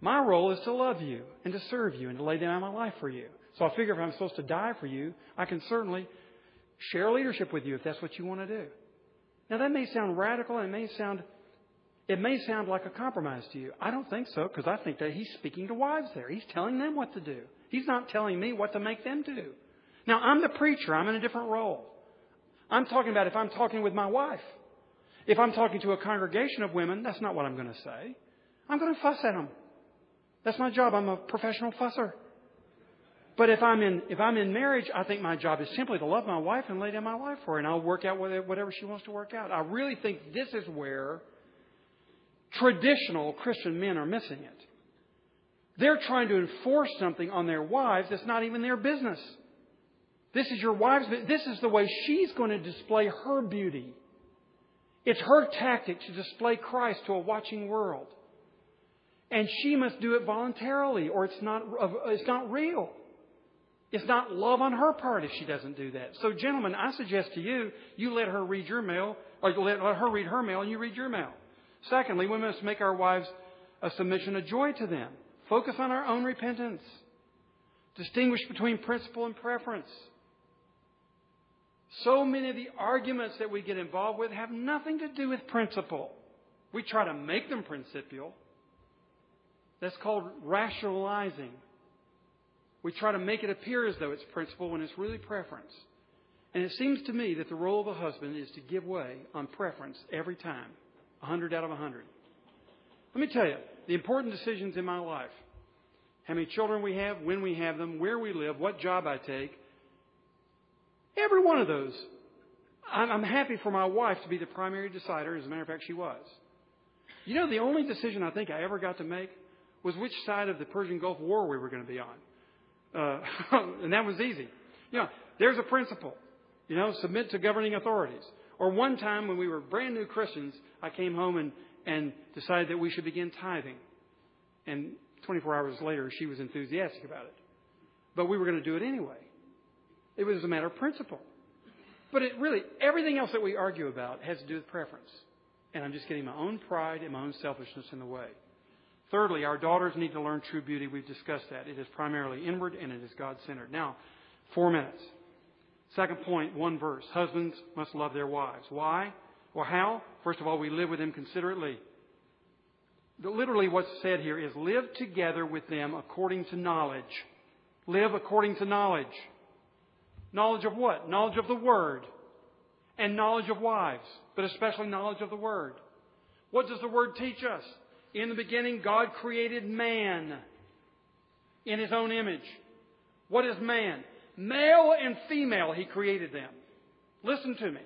My role is to love you and to serve you and to lay down my life for you. So I figure if I'm supposed to die for you, I can certainly share leadership with you if that's what you want to do. Now that may sound radical and it may sound it may sound like a compromise to you. I don't think so because I think that he's speaking to wives there. He's telling them what to do. He's not telling me what to make them do. Now I'm the preacher. I'm in a different role. I'm talking about if I'm talking with my wife. If I'm talking to a congregation of women, that's not what I'm going to say. I'm going to fuss at them. That's my job. I'm a professional fusser. But if I'm in if I'm in marriage, I think my job is simply to love my wife and lay down my life for her, and I'll work out whatever she wants to work out. I really think this is where traditional Christian men are missing it. They're trying to enforce something on their wives that's not even their business. This is your wife's. This is the way she's going to display her beauty. It's her tactic to display Christ to a watching world. And she must do it voluntarily or it's not, it's not real. It's not love on her part if she doesn't do that. So, gentlemen, I suggest to you, you let her read your mail, or let, let her read her mail and you read your mail. Secondly, we must make our wives a submission, a joy to them. Focus on our own repentance. Distinguish between principle and preference. So many of the arguments that we get involved with have nothing to do with principle. We try to make them principial. That's called rationalizing. We try to make it appear as though it's principle when it's really preference. And it seems to me that the role of a husband is to give way on preference every time, 100 out of 100. Let me tell you, the important decisions in my life how many children we have, when we have them, where we live, what job I take every one of those. I'm happy for my wife to be the primary decider. As a matter of fact, she was. You know, the only decision I think I ever got to make was which side of the Persian Gulf War we were going to be on. Uh, and that was easy. You know, there's a principle. You know, submit to governing authorities. Or one time when we were brand new Christians, I came home and, and decided that we should begin tithing. And 24 hours later, she was enthusiastic about it. But we were going to do it anyway. It was a matter of principle. But it really, everything else that we argue about has to do with preference. And I'm just getting my own pride and my own selfishness in the way. Thirdly, our daughters need to learn true beauty. We've discussed that. It is primarily inward and it is God centered. Now, four minutes. Second point, one verse. Husbands must love their wives. Why? Or how? First of all, we live with them considerately. Literally, what's said here is live together with them according to knowledge. Live according to knowledge. Knowledge of what? Knowledge of the Word. And knowledge of wives, but especially knowledge of the Word. What does the Word teach us? In the beginning, God created man in His own image. What is man? Male and female, He created them. Listen to me.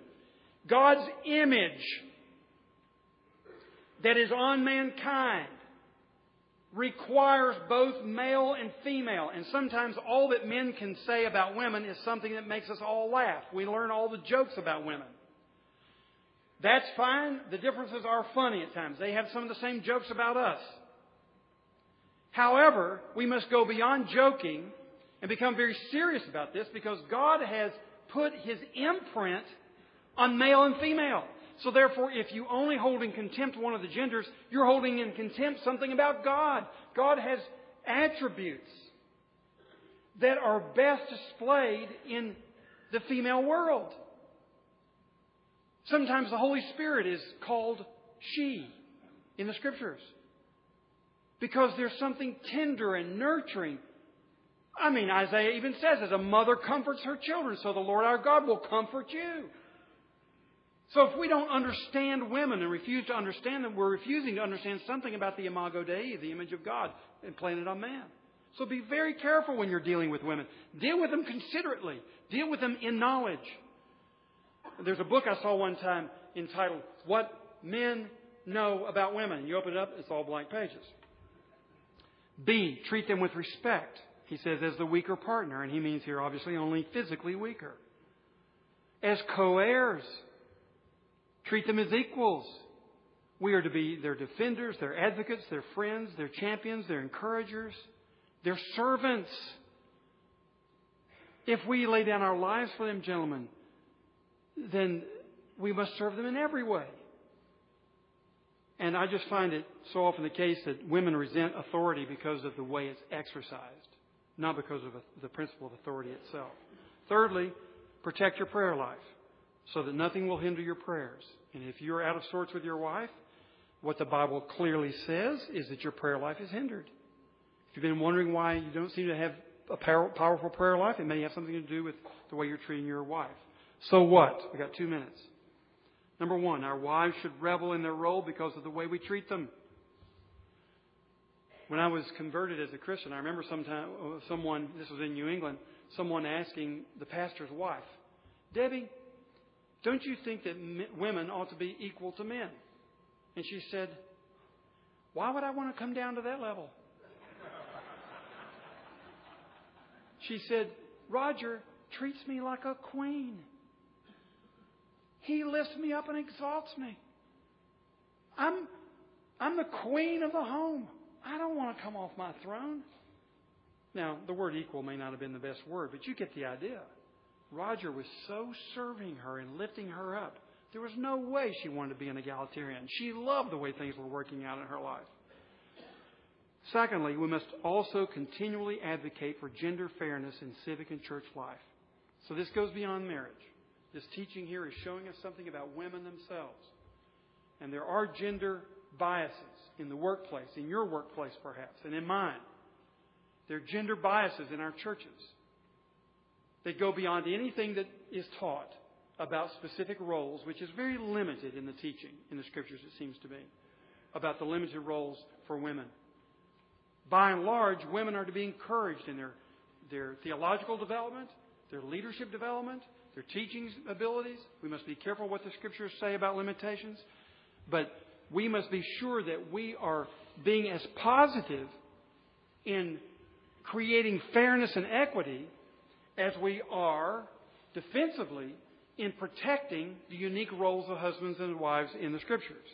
God's image that is on mankind requires both male and female. And sometimes all that men can say about women is something that makes us all laugh. We learn all the jokes about women. That's fine. The differences are funny at times. They have some of the same jokes about us. However, we must go beyond joking and become very serious about this because God has put His imprint on male and female. So therefore, if you only hold in contempt one of the genders, you're holding in contempt something about God. God has attributes that are best displayed in the female world. Sometimes the Holy Spirit is called she in the scriptures. Because there's something tender and nurturing. I mean, Isaiah even says, as a mother comforts her children, so the Lord our God will comfort you. So if we don't understand women and refuse to understand them, we're refusing to understand something about the imago Dei, the image of God, and implanted on man. So be very careful when you're dealing with women. Deal with them considerately. Deal with them in knowledge. There's a book I saw one time entitled What Men Know About Women. You open it up, it's all blank pages. B, treat them with respect. He says as the weaker partner, and he means here obviously only physically weaker. As co-heirs Treat them as equals. We are to be their defenders, their advocates, their friends, their champions, their encouragers, their servants. If we lay down our lives for them, gentlemen, then we must serve them in every way. And I just find it so often the case that women resent authority because of the way it's exercised, not because of the principle of authority itself. Thirdly, protect your prayer life so that nothing will hinder your prayers. And if you're out of sorts with your wife, what the Bible clearly says is that your prayer life is hindered. If you've been wondering why you don't seem to have a powerful prayer life, it may have something to do with the way you're treating your wife. So what? We got two minutes. Number one, our wives should revel in their role because of the way we treat them. When I was converted as a Christian, I remember sometime, uh, someone, this was in New England, someone asking the pastor's wife, Debbie, don't you think that women ought to be equal to men? And she said, Why would I want to come down to that level? She said, Roger treats me like a queen. He lifts me up and exalts me. I'm, I'm the queen of the home. I don't want to come off my throne. Now, the word equal may not have been the best word, but you get the idea. Roger was so serving her and lifting her up. There was no way she wanted to be an egalitarian. She loved the way things were working out in her life. Secondly, we must also continually advocate for gender fairness in civic and church life. So this goes beyond marriage. This teaching here is showing us something about women themselves. And there are gender biases in the workplace, in your workplace perhaps, and in mine. There are gender biases in our churches that go beyond anything that is taught about specific roles, which is very limited in the teaching in the scriptures, it seems to be, about the limited roles for women. By and large, women are to be encouraged in their, their theological development, their leadership development, their teaching abilities. We must be careful what the scriptures say about limitations. But we must be sure that we are being as positive in creating fairness and equity as we are defensively in protecting the unique roles of husbands and wives in the Scriptures.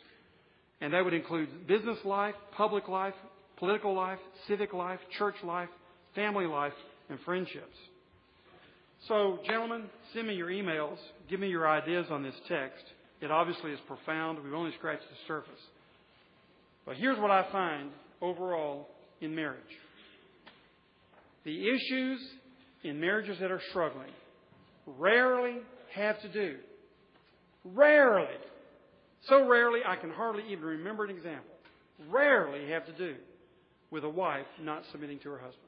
And that would include business life, public life, political life, civic life, church life, family life, and friendships. So, gentlemen, send me your emails. Give me your ideas on this text. It obviously is profound. We've only scratched the surface. But here's what I find overall in marriage the issues in marriages that are struggling rarely have to do, rarely, so rarely I can hardly even remember an example, rarely have to do with a wife not submitting to her husband.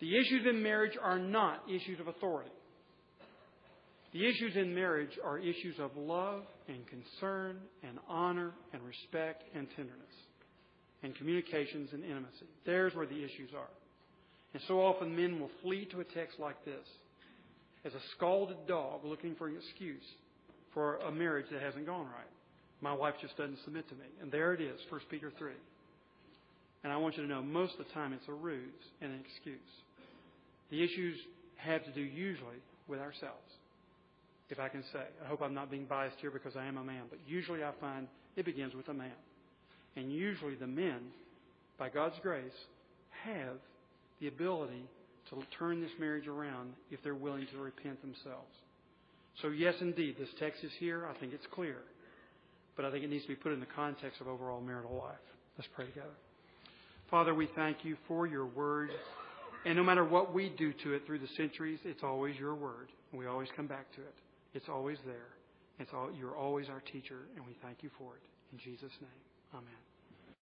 The issues in marriage are not issues of authority. The issues in marriage are issues of love and concern and honor and respect and tenderness and communications and intimacy. There's where the issues are. And so often men will flee to a text like this as a scalded dog looking for an excuse for a marriage that hasn't gone right. My wife just doesn't submit to me. And there it is, 1 Peter 3. And I want you to know most of the time it's a ruse and an excuse. The issues have to do usually with ourselves if I can say. I hope I'm not being biased here because I am a man, but usually I find it begins with a man. And usually the men, by God's grace, have the ability to turn this marriage around if they're willing to repent themselves. So, yes, indeed, this text is here. I think it's clear. But I think it needs to be put in the context of overall marital life. Let's pray together. Father, we thank you for your word. And no matter what we do to it through the centuries, it's always your word. And we always come back to it. It's always there. It's all, you're always our teacher, and we thank you for it. In Jesus' name, amen.